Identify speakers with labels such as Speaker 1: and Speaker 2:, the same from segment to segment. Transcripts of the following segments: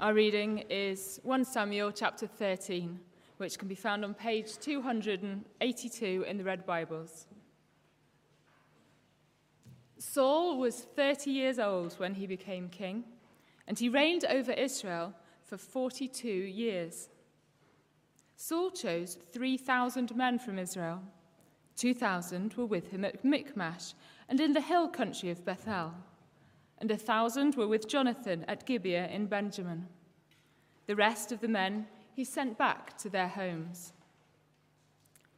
Speaker 1: Our reading is 1 Samuel chapter 13, which can be found on page 282 in the Red Bibles. Saul was 30 years old when he became king, and he reigned over Israel for 42 years. Saul chose 3,000 men from Israel. 2,000 were with him at Michmash and in the hill country of Bethel, and a thousand were with Jonathan at Gibeah in Benjamin. The rest of the men he sent back to their homes.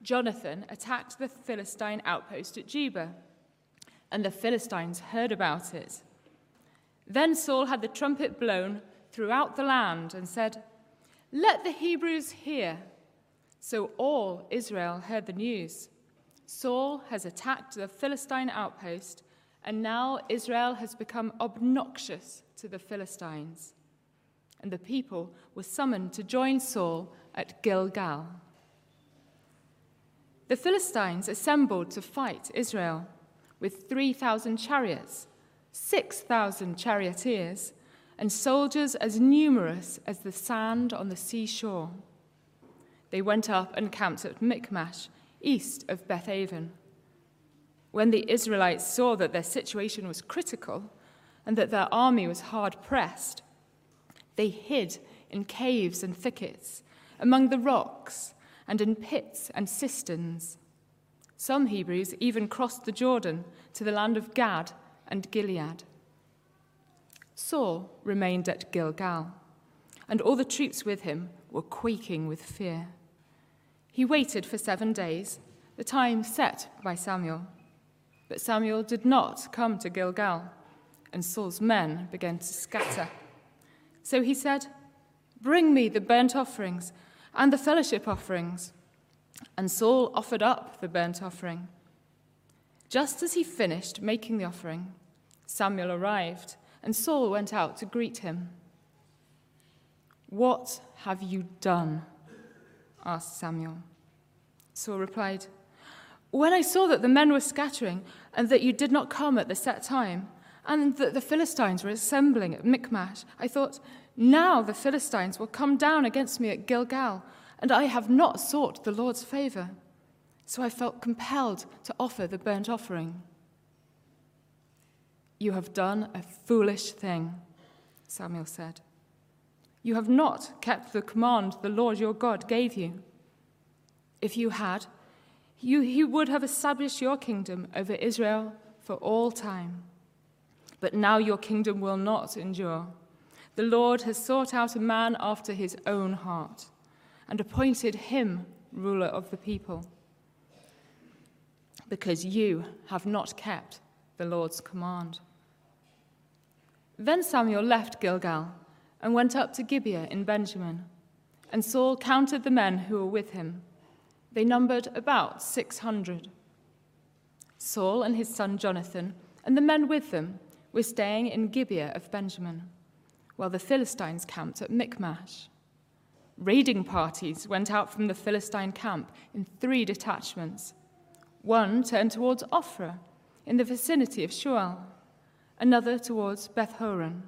Speaker 1: Jonathan attacked the Philistine outpost at Geba, and the Philistines heard about it. Then Saul had the trumpet blown throughout the land and said, Let the Hebrews hear. So all Israel heard the news. Saul has attacked the Philistine outpost, and now Israel has become obnoxious to the Philistines. And the people were summoned to join Saul at Gilgal. The Philistines assembled to fight Israel with 3,000 chariots, 6,000 charioteers, and soldiers as numerous as the sand on the seashore. They went up and camped at Michmash east of Bethaven. When the Israelites saw that their situation was critical and that their army was hard pressed, they hid in caves and thickets, among the rocks, and in pits and cisterns. Some Hebrews even crossed the Jordan to the land of Gad and Gilead. Saul remained at Gilgal, and all the troops with him were quaking with fear. He waited for seven days, the time set by Samuel. But Samuel did not come to Gilgal, and Saul's men began to scatter. So he said, Bring me the burnt offerings and the fellowship offerings. And Saul offered up the burnt offering. Just as he finished making the offering, Samuel arrived, and Saul went out to greet him. What have you done? asked Samuel. Saul replied, When I saw that the men were scattering, and that you did not come at the set time, and that the Philistines were assembling at Michmash, I thought, Now the Philistines will come down against me at Gilgal, and I have not sought the Lord's favor. So I felt compelled to offer the burnt offering. You have done a foolish thing, Samuel said. You have not kept the command the Lord your God gave you. If you had, you, he would have established your kingdom over Israel for all time. But now your kingdom will not endure. The Lord has sought out a man after his own heart and appointed him ruler of the people. Because you have not kept the Lord's command. Then Samuel left Gilgal and went up to Gibeah in Benjamin. And Saul counted the men who were with him. They numbered about 600. Saul and his son Jonathan and the men with them were staying in Gibeah of Benjamin, while the Philistines camped at Michmash. Raiding parties went out from the Philistine camp in three detachments. One turned towards Ophrah in the vicinity of Shual, another towards Beth Horon,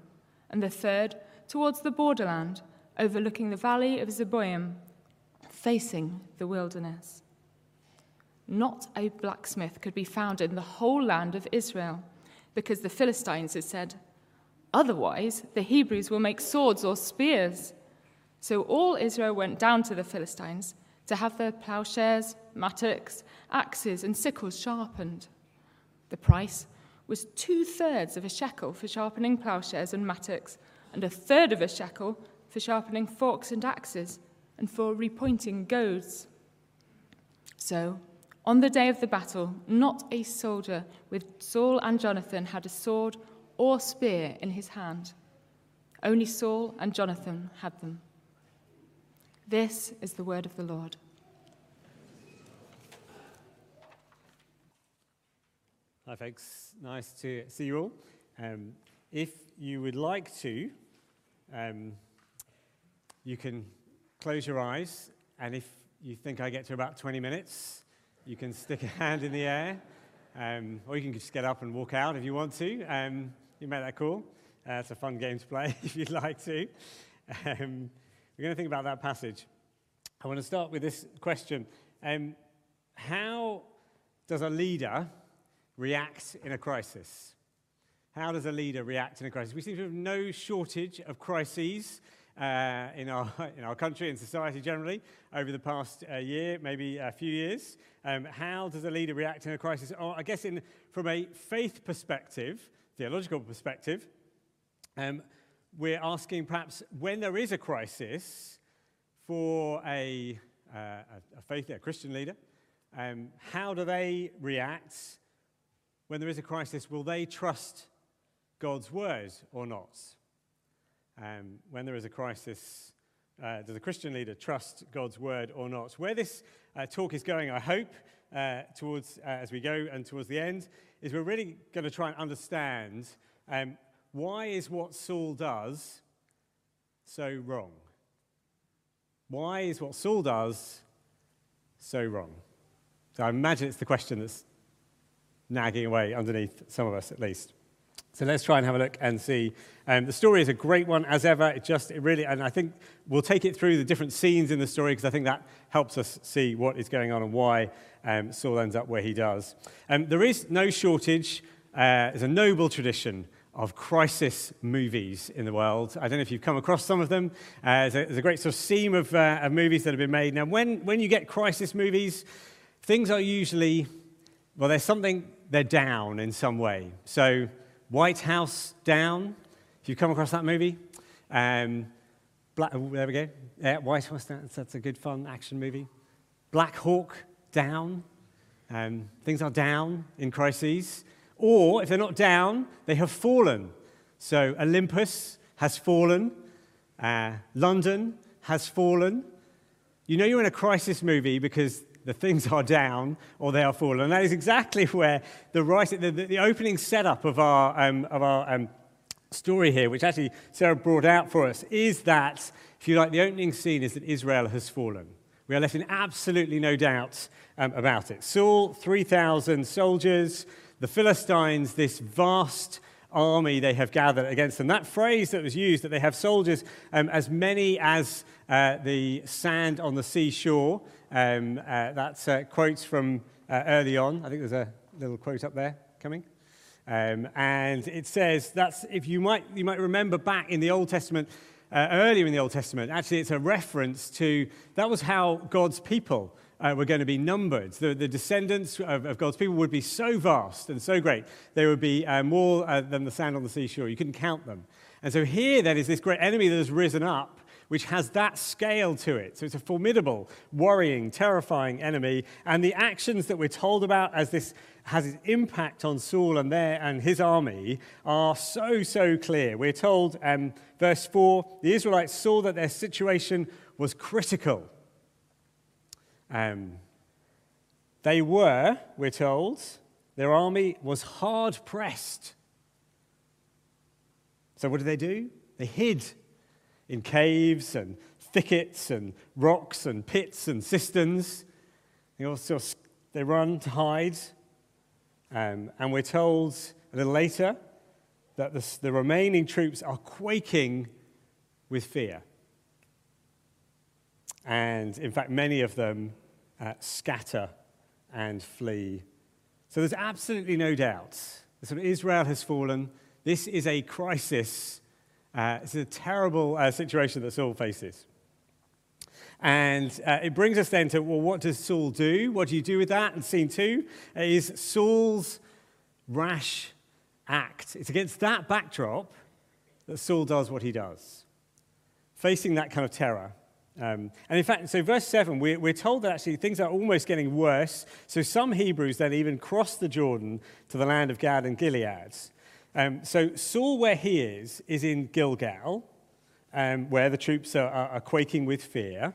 Speaker 1: and the third towards the borderland overlooking the valley of Zeboim, facing the wilderness. Not a blacksmith could be found in the whole land of Israel, because the Philistines had said, Otherwise, the Hebrews will make swords or spears. So all Israel went down to the Philistines to have their plowshares, mattocks, axes, and sickles sharpened. The price was two thirds of a shekel for sharpening plowshares and mattocks, and a third of a shekel for sharpening forks and axes, and for repointing goads. So, on the day of the battle, not a soldier with Saul and Jonathan had a sword or spear in his hand. Only Saul and Jonathan had them. This is the word of the Lord.
Speaker 2: Hi, folks. Nice to see you all. Um, if you would like to, um, you can close your eyes, and if you think I get to about 20 minutes, you can stick a hand in the air, um, or you can just get up and walk out if you want to. Um, you make that call. Uh, it's a fun game to play if you'd like to. Um, we're going to think about that passage. I want to start with this question um, How does a leader react in a crisis? How does a leader react in a crisis? We seem to have no shortage of crises uh, in, our, in our country and society generally over the past uh, year, maybe a few years. Um, how does a leader react in a crisis? Or I guess in, from a faith perspective, theological perspective, um, we're asking perhaps when there is a crisis for a, uh, a faith, a Christian leader, um, how do they react when there is a crisis? Will they trust God's word or not? Um, when there is a crisis, uh, does a Christian leader trust God's word or not? Where this uh, talk is going, I hope, uh, towards uh, as we go and towards the end, is we're really going to try and understand um, why is what Saul does so wrong? Why is what Saul does so wrong? So I imagine it's the question that's nagging away underneath some of us at least. So let's try and have a look and see. Um, the story is a great one as ever. It just it really, and I think we'll take it through the different scenes in the story because I think that helps us see what is going on and why um, Saul ends up where he does. Um, there is no shortage. Uh, there's a noble tradition of crisis movies in the world. I don't know if you've come across some of them. Uh, there's, a, there's, a, great sort of seam of, uh, of movies that have been made. Now, when, when you get crisis movies, things are usually, well, there's something, they're down in some way. So White House Down, if you've come across that movie. Um, Black, oh, there we go. Yeah, White House Down, that's a good fun action movie. Black Hawk Down, um, things are down in crises. Or if they're not down, they have fallen. So Olympus has fallen, uh, London has fallen. You know you're in a crisis movie because the things are down or they are fallen. And that is exactly where the, the, the, the opening setup of our, um, of our um, story here, which actually Sarah brought out for us, is that, if you like, the opening scene is that Israel has fallen. We are left in absolutely no doubt um, about it. Saul, 3,000 soldiers, the Philistines, this vast army they have gathered against them. That phrase that was used, that they have soldiers um, as many as uh, the sand on the seashore, um, uh, that's uh, quotes from uh, early on. I think there's a little quote up there coming. Um, and it says that's if you might you might remember back in the Old Testament, uh, earlier in the Old Testament. Actually, it's a reference to that was how God's people uh, were going to be numbered. The, the descendants of, of, God's people would be so vast and so great. They would be uh, more uh, than the sand on the seashore. You couldn't count them. And so here, then, is this great enemy that has risen up which has that scale to it. So it's a formidable, worrying, terrifying enemy. And the actions that we're told about as this has its impact on Saul and, their, and his army are so, so clear. We're told, um, verse 4, the Israelites saw that their situation was critical. Um, they were, we're told, their army was hard pressed. So what did they do? They hid in caves and thickets and rocks and pits and cisterns. They also they run to hide. Um, and we're told a little later that the, the remaining troops are quaking with fear. And in fact, many of them uh, scatter and flee. So there's absolutely no doubt that Israel has fallen. This is a crisis uh, it's a terrible uh, situation that Saul faces. And uh, it brings us then to, well, what does Saul do? What do you do with that? And scene two is Saul's rash act. It's against that backdrop that Saul does what he does, facing that kind of terror. Um, and in fact, so verse 7, we're, we're told that actually things are almost getting worse. So some Hebrews then even cross the Jordan to the land of Gad and Gilead. Um, so Saul, where he is, is in Gilgal, um, where the troops are, are, are quaking with fear.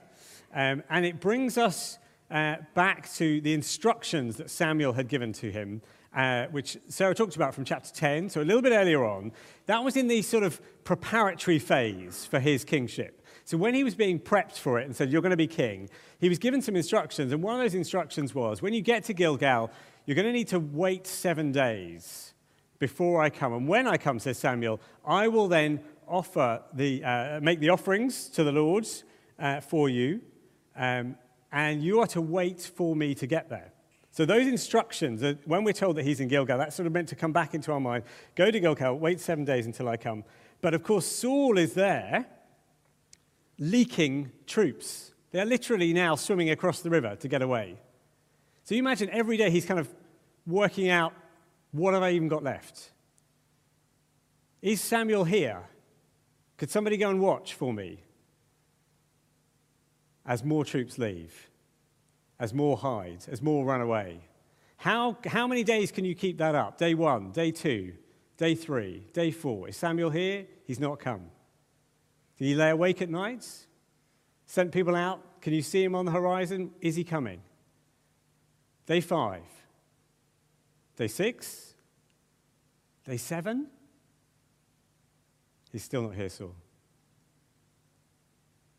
Speaker 2: Um, and it brings us uh, back to the instructions that Samuel had given to him, uh, which Sarah talked about from chapter 10, so a little bit earlier on. That was in the sort of preparatory phase for his kingship. So when he was being prepped for it and said, You're going to be king, he was given some instructions. And one of those instructions was when you get to Gilgal, you're going to need to wait seven days before I come. And when I come, says Samuel, I will then offer the, uh, make the offerings to the Lord uh, for you, um, and you are to wait for me to get there. So those instructions, uh, when we're told that he's in Gilgal, that's sort of meant to come back into our mind. Go to Gilgal, wait seven days until I come. But of course, Saul is there leaking troops. They're literally now swimming across the river to get away. So you imagine every day he's kind of working out what have I even got left? Is Samuel here? Could somebody go and watch for me? As more troops leave, as more hide, as more run away. How, how many days can you keep that up? Day one, day two, day three, day four. Is Samuel here? He's not come. Did he lay awake at nights? Sent people out? Can you see him on the horizon? Is he coming? Day five. Day six? Day seven? He's still not here, Saul.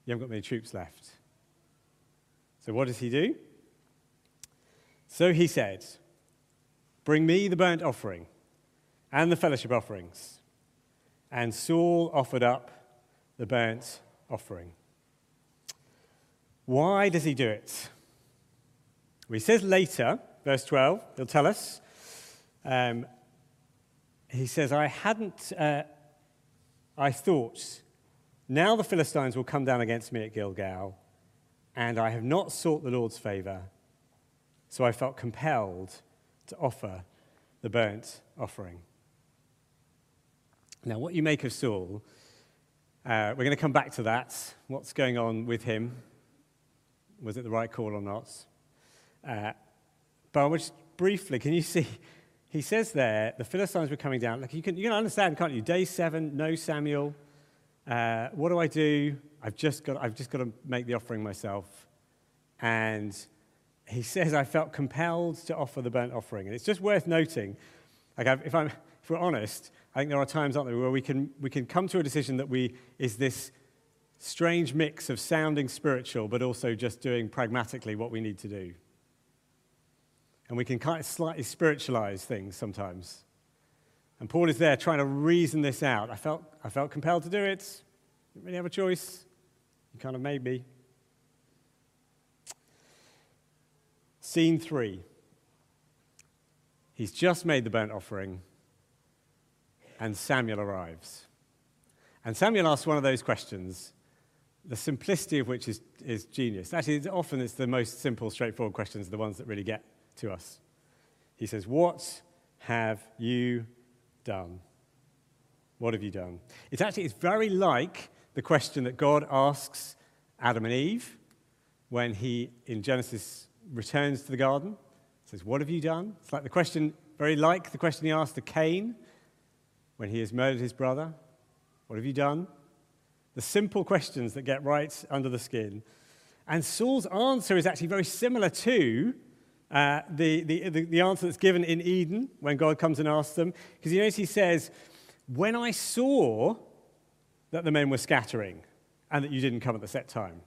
Speaker 2: You haven't got many troops left. So what does he do? So he said, Bring me the burnt offering and the fellowship offerings. And Saul offered up the burnt offering. Why does he do it? Well, he says later, verse 12, he'll tell us. Um, he says, I hadn't, uh, I thought, now the Philistines will come down against me at Gilgal, and I have not sought the Lord's favor, so I felt compelled to offer the burnt offering. Now, what you make of Saul, uh, we're going to come back to that. What's going on with him? Was it the right call or not? Uh, but I just briefly, can you see? He says there, the Philistines were coming down. Like you can, you can understand, can't you? Day seven, no Samuel. Uh, what do I do? I've just, got, I've just got to make the offering myself. And he says, I felt compelled to offer the burnt offering. And it's just worth noting, like if, I'm, if we're honest, I think there are times, aren't there, where we can, we can come to a decision that we is this strange mix of sounding spiritual, but also just doing pragmatically what we need to do. And we can kind of slightly spiritualize things sometimes. And Paul is there trying to reason this out. I felt, I felt compelled to do it. Didn't really have a choice. You kind of made me. Scene three. He's just made the burnt offering, and Samuel arrives. And Samuel asks one of those questions, the simplicity of which is, is genius. Actually, often it's the most simple, straightforward questions, the ones that really get to us. He says, What have you done? What have you done? It's actually it's very like the question that God asks Adam and Eve when he, in Genesis, returns to the garden. He says, What have you done? It's like the question, very like the question he asked to Cain when he has murdered his brother. What have you done? The simple questions that get right under the skin. And Saul's answer is actually very similar to uh, the, the, the, answer that's given in Eden when God comes and asks them. Because you notice he says, When I saw that the men were scattering and that you didn't come at the set time,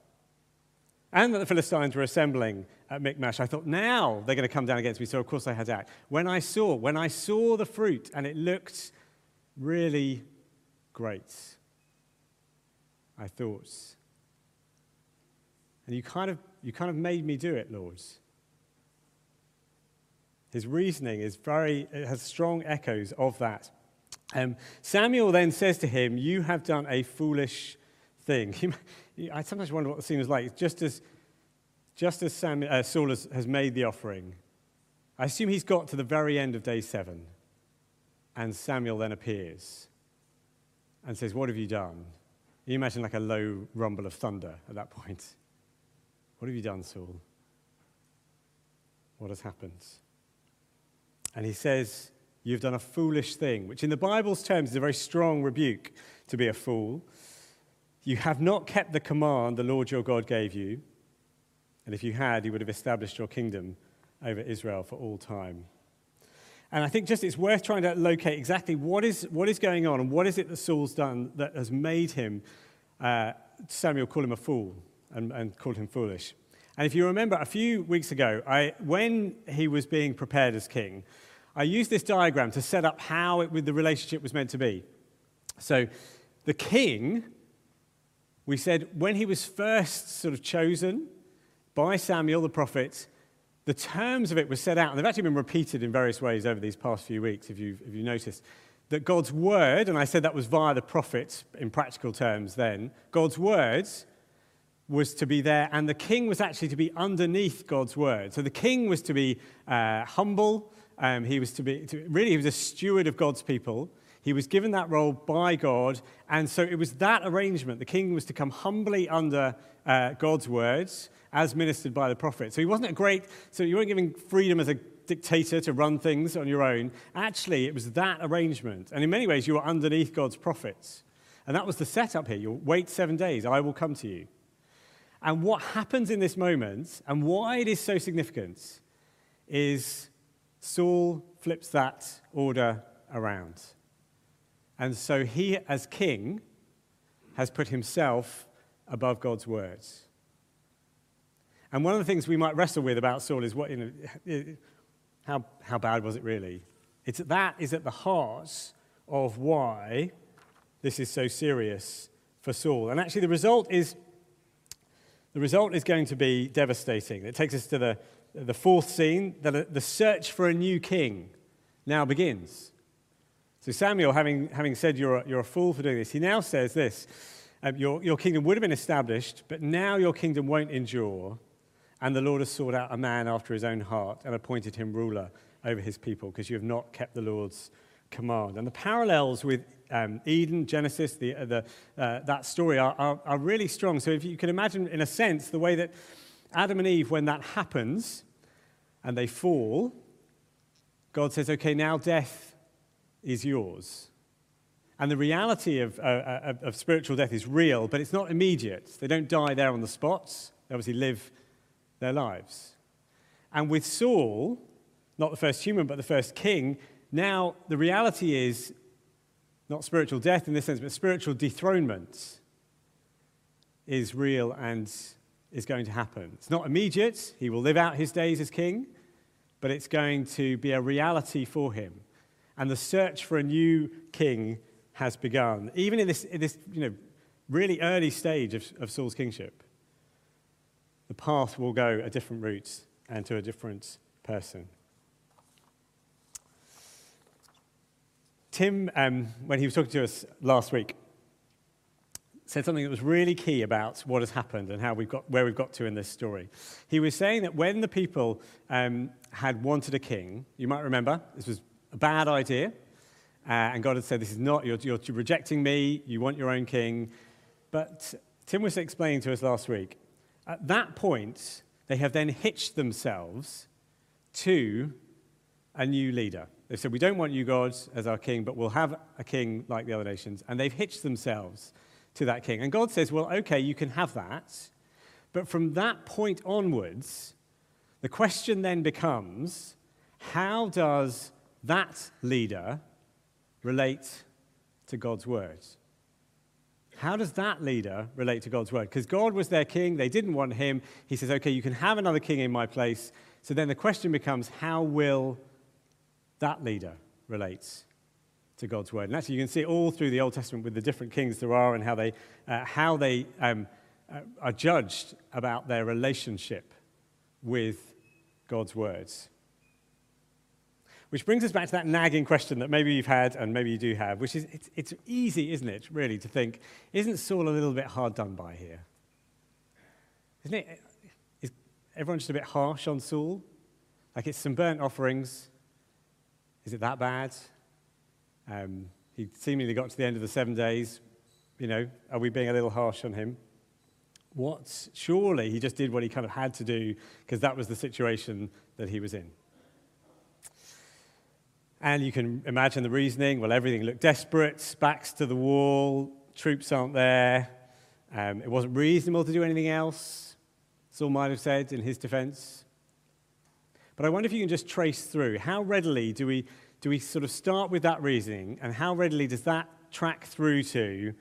Speaker 2: and that the Philistines were assembling at Michmash, I thought, now they're going to come down against me. So, of course, I had to act. When I saw, when I saw the fruit and it looked really great, I thought, and you kind of, you kind of made me do it, Lord. His reasoning is very, has strong echoes of that. Um, Samuel then says to him, You have done a foolish thing. I sometimes wonder what the scene was like. Just as, just as Samuel, uh, Saul has, has made the offering, I assume he's got to the very end of day seven, and Samuel then appears and says, What have you done? You imagine like a low rumble of thunder at that point. What have you done, Saul? What has happened? And he says, You've done a foolish thing, which in the Bible's terms is a very strong rebuke to be a fool. You have not kept the command the Lord your God gave you. And if you had, he would have established your kingdom over Israel for all time. And I think just it's worth trying to locate exactly what is, what is going on and what is it that Saul's done that has made him, uh, Samuel call him a fool and, and called him foolish. And if you remember, a few weeks ago, I, when he was being prepared as king, I used this diagram to set up how it, the relationship was meant to be. So the king, we said when he was first sort of chosen by Samuel the prophet, the terms of it were set out, and they've actually been repeated in various ways over these past few weeks, if you've, if you noticed, that God's word, and I said that was via the prophet in practical terms then, God's words was to be there, and the king was actually to be underneath God's word. So the king was to be uh, humble. Um, he was to be, to, really, he was a steward of God's people. He was given that role by God, and so it was that arrangement. The king was to come humbly under uh, God's words as ministered by the prophet. So he wasn't a great, so you weren't given freedom as a dictator to run things on your own. Actually, it was that arrangement. And in many ways, you were underneath God's prophets. And that was the setup here. You'll wait seven days, I will come to you. And what happens in this moment, and why it is so significant, is Saul flips that order around. And so he, as king, has put himself above God's words. And one of the things we might wrestle with about Saul is what, you know, how, how bad was it really? It's that is at the heart of why this is so serious for Saul. And actually, the result is the result is going to be devastating. It takes us to the, the fourth scene that the search for a new king now begins. So, Samuel, having, having said you're a, you're a fool for doing this, he now says this um, your, your kingdom would have been established, but now your kingdom won't endure. And the Lord has sought out a man after his own heart and appointed him ruler over his people because you have not kept the Lord's command. And the parallels with um, Eden, Genesis, the, uh, the, uh, that story are, are, are really strong. So if you can imagine, in a sense, the way that Adam and Eve, when that happens and they fall, God says, okay, now death is yours. And the reality of, uh, uh of, spiritual death is real, but it's not immediate. They don't die there on the spot. They obviously live their lives. And with Saul, not the first human, but the first king, now the reality is not spiritual death in this sense, but spiritual dethronement is real and is going to happen. It's not immediate, he will live out his days as king, but it's going to be a reality for him. And the search for a new king has begun, even in this, in this you know, really early stage of, of Saul's kingship. The path will go a different route and to a different person. Tim, um, when he was talking to us last week, said something that was really key about what has happened and how we've got, where we've got to in this story. He was saying that when the people um, had wanted a king, you might remember, this was a bad idea, uh, and God had said, This is not, you're, you're rejecting me, you want your own king. But Tim was explaining to us last week, at that point, they have then hitched themselves to a new leader. They said, We don't want you, God, as our king, but we'll have a king like the other nations. And they've hitched themselves to that king. And God says, Well, okay, you can have that. But from that point onwards, the question then becomes how does that leader relate to God's word? How does that leader relate to God's word? Because God was their king, they didn't want him. He says, Okay, you can have another king in my place. So then the question becomes how will that leader relates to God's word. And actually, you can see it all through the Old Testament with the different kings there are and how they, uh, how they um, uh, are judged about their relationship with God's words. Which brings us back to that nagging question that maybe you've had and maybe you do have, which is it's, it's easy, isn't it, really, to think, isn't Saul a little bit hard done by here? Isn't it? Is everyone just a bit harsh on Saul? Like it's some burnt offerings, is it that bad? Um, he seemingly got to the end of the seven days. You know, are we being a little harsh on him? What? Surely he just did what he kind of had to do because that was the situation that he was in. And you can imagine the reasoning. Well, everything looked desperate, backs to the wall, troops aren't there. Um, it wasn't reasonable to do anything else, Saul might have said in his defense. But I wonder if you can just trace through how readily do we, do we sort of start with that reasoning, and how readily does that track through to,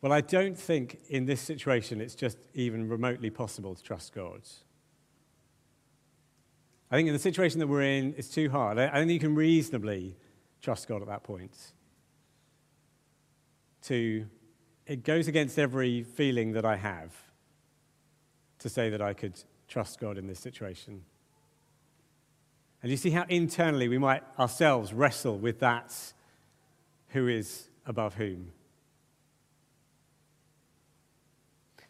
Speaker 2: well, I don't think in this situation it's just even remotely possible to trust God. I think in the situation that we're in, it's too hard. I don't think you can reasonably trust God at that point. to, it goes against every feeling that I have to say that I could trust God in this situation. And you see how internally we might ourselves wrestle with that who is above whom.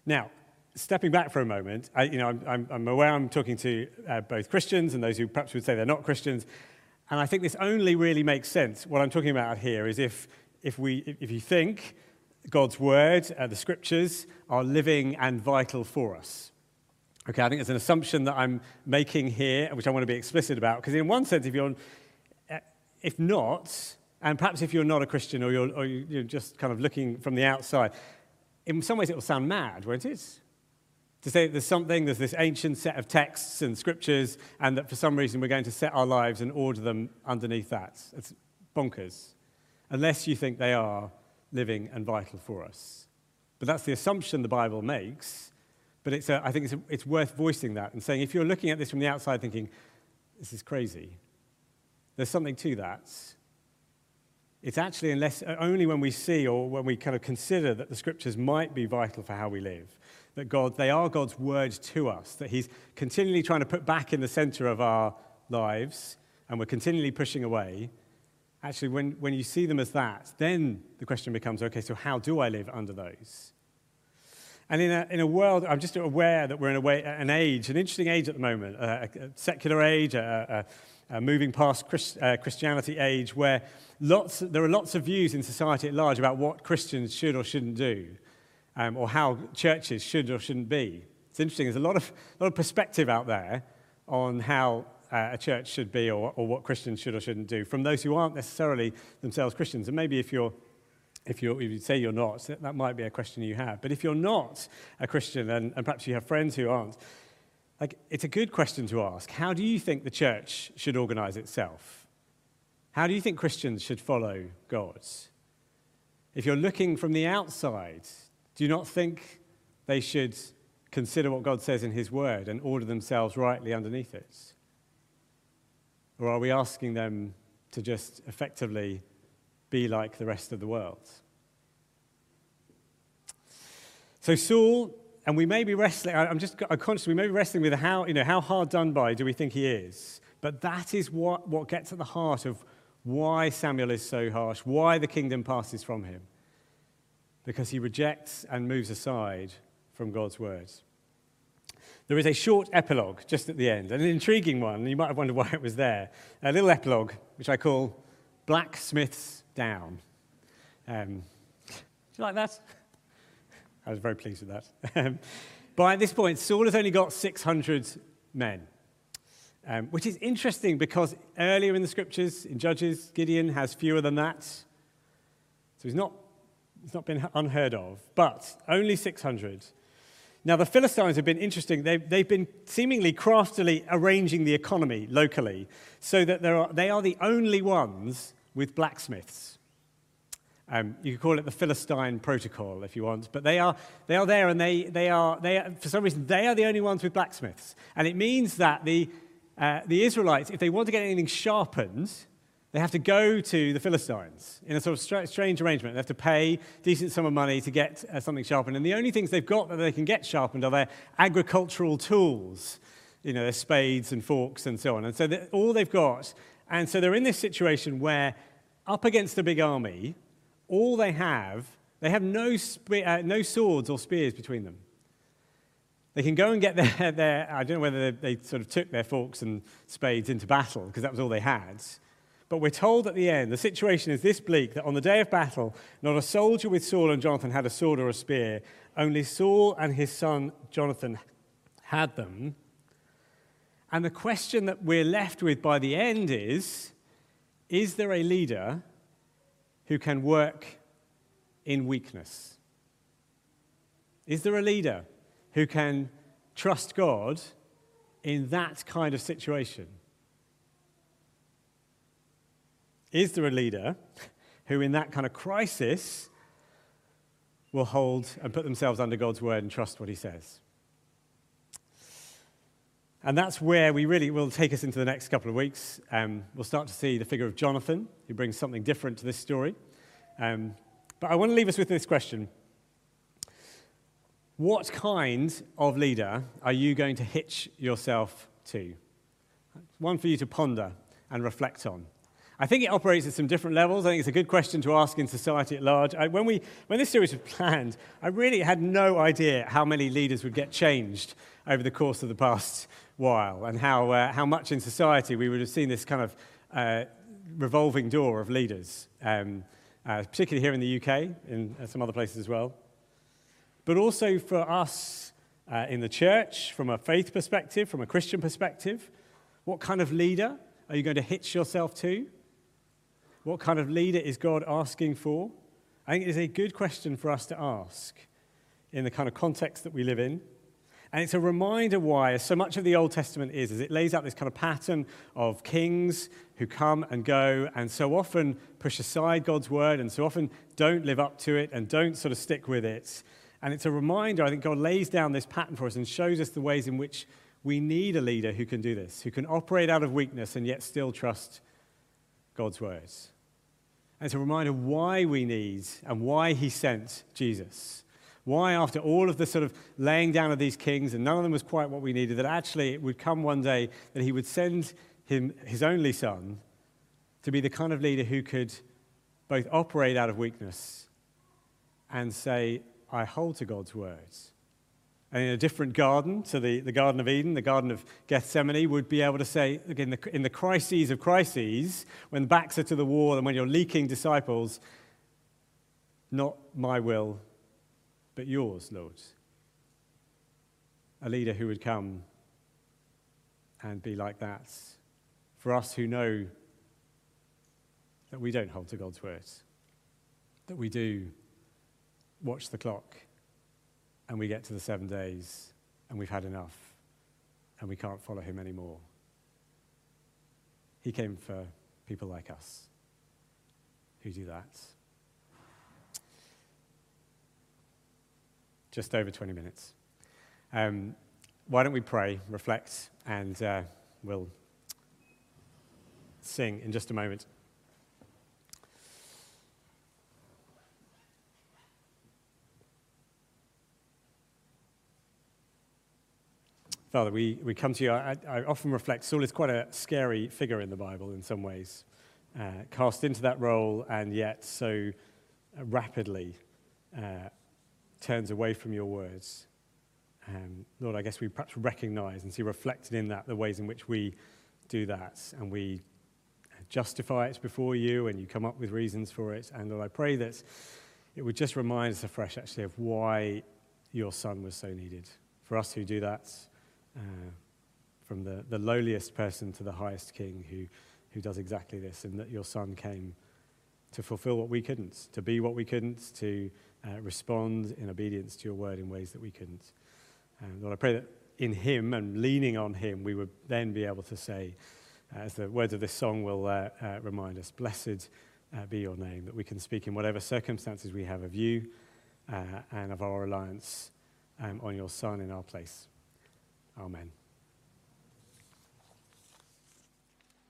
Speaker 2: Now, stepping back for a moment, I, you know, I'm, I'm, aware I'm talking to uh, both Christians and those who perhaps would say they're not Christians. And I think this only really makes sense. What I'm talking about here is if, if, we, if you think God's word, uh, the scriptures, are living and vital for us. Okay, I think it's an assumption that I'm making here, which I want to be explicit about. Because in one sense, if you're, uh, if not, and perhaps if you're not a Christian or you're, or you're just kind of looking from the outside, in some ways it will sound mad, won't it? To say that there's something, there's this ancient set of texts and scriptures, and that for some reason we're going to set our lives and order them underneath that. It's bonkers. Unless you think they are living and vital for us. But that's the assumption the Bible makes. But it's a, I think it's, a, it's worth voicing that and saying if you're looking at this from the outside thinking, this is crazy, there's something to that. It's actually unless, uh, only when we see or when we kind of consider that the scriptures might be vital for how we live, that God, they are God's word to us, that He's continually trying to put back in the center of our lives, and we're continually pushing away. Actually, when, when you see them as that, then the question becomes okay, so how do I live under those? And in a, in a world, I'm just aware that we're in a way, an age, an interesting age at the moment, a, a secular age, a, a moving past Christ, uh, Christianity age, where lots, there are lots of views in society at large about what Christians should or shouldn't do, um, or how churches should or shouldn't be. It's interesting, there's a lot of, lot of perspective out there on how uh, a church should be or, or what Christians should or shouldn't do from those who aren't necessarily themselves Christians. And maybe if you're if, you if you say you're not, that might be a question you have. But if you're not a Christian and, and perhaps you have friends who aren't, like, it's a good question to ask. How do you think the church should organize itself? How do you think Christians should follow God? If you're looking from the outside, do you not think they should consider what God says in His Word and order themselves rightly underneath it? Or are we asking them to just effectively be like the rest of the world? So, Saul and we may be wrestling, I'm just I'm conscious, we may be wrestling with how, you know, how hard done by do we think he is? But that is what, what gets at the heart of why Samuel is so harsh, why the kingdom passes from him. Because he rejects and moves aside from God's words. There is a short epilogue just at the end, an intriguing one. You might have wondered why it was there. A little epilogue, which I call Blacksmith's Down. Um, do you like that? I was very pleased with that. Um, by this point, Saul has only got 600 men, um, which is interesting because earlier in the scriptures, in Judges, Gideon has fewer than that. So he's not, he's not been unheard of, but only 600. Now, the Philistines have been interesting. They've, they've been seemingly craftily arranging the economy locally so that are, they are the only ones with blacksmiths. Um, you could call it the Philistine protocol if you want, but they are, they are there and they, they are, they are, for some reason, they are the only ones with blacksmiths. And it means that the, uh, the Israelites, if they want to get anything sharpened, they have to go to the Philistines in a sort of strange arrangement. They have to pay decent sum of money to get uh, something sharpened. And the only things they've got that they can get sharpened are their agricultural tools, you know, their spades and forks and so on. And so all they've got, and so they're in this situation where, up against a big army, all they have, they have no, spe- uh, no swords or spears between them. They can go and get their, their I don't know whether they, they sort of took their forks and spades into battle, because that was all they had. But we're told at the end, the situation is this bleak that on the day of battle, not a soldier with Saul and Jonathan had a sword or a spear. Only Saul and his son Jonathan had them. And the question that we're left with by the end is Is there a leader who can work in weakness? Is there a leader who can trust God in that kind of situation? Is there a leader who, in that kind of crisis, will hold and put themselves under God's word and trust what he says? And that's where we really will take us into the next couple of weeks. Um, we'll start to see the figure of Jonathan, who brings something different to this story. Um, But I want to leave us with this question What kind of leader are you going to hitch yourself to? One for you to ponder and reflect on. I think it operates at some different levels. I think it's a good question to ask in society at large. I, when, we, when this series was planned, I really had no idea how many leaders would get changed over the course of the past while and how, uh, how much in society we would have seen this kind of uh, revolving door of leaders, um, uh, particularly here in the UK, in uh, some other places as well. But also for us uh, in the church, from a faith perspective, from a Christian perspective, what kind of leader are you going to hitch yourself to? What kind of leader is God asking for? I think it is a good question for us to ask in the kind of context that we live in. And it's a reminder why, so much of the Old Testament is, is it lays out this kind of pattern of kings who come and go and so often push aside God's word and so often don't live up to it and don't sort of stick with it. And it's a reminder, I think God lays down this pattern for us and shows us the ways in which we need a leader who can do this, who can operate out of weakness and yet still trust God's words. And it's a reminder why we need and why he sent Jesus. Why, after all of the sort of laying down of these kings, and none of them was quite what we needed, that actually it would come one day that he would send him, his only son to be the kind of leader who could both operate out of weakness and say, I hold to God's words. And in a different garden to the, the Garden of Eden, the Garden of Gethsemane, would be able to say, look, in the, in the crises of crises, when backs are to the wall and when you're leaking disciples, not my will, but yours, Lord. A leader who would come and be like that for us who know that we don't hold to God's word, that we do watch the clock and we get to the seven days and we've had enough and we can't follow him anymore. He came for people like us who do that. Just over 20 minutes. Um, why don't we pray, reflect, and uh, we'll sing in just a moment. Father, we, we come to you. I, I, often reflect Saul is quite a scary figure in the Bible in some ways, uh, cast into that role and yet so rapidly uh, turns away from your words. Um, Lord, I guess we perhaps recognize and see reflected in that the ways in which we do that and we justify it before you and you come up with reasons for it. And Lord, I pray that it would just remind us afresh actually of why your son was so needed. For us who do that, uh, from the, the lowliest person to the highest king who, who does exactly this, and that your son came to fulfill what we couldn't, to be what we couldn't, to uh, respond in obedience to your word in ways that we couldn't. And Lord, I pray that in him and leaning on him, we would then be able to say, uh, as the words of this song will uh, uh, remind us, blessed uh, be your name, that we can speak in whatever circumstances we have of you uh, and of our reliance um, on your son in our place. Amen.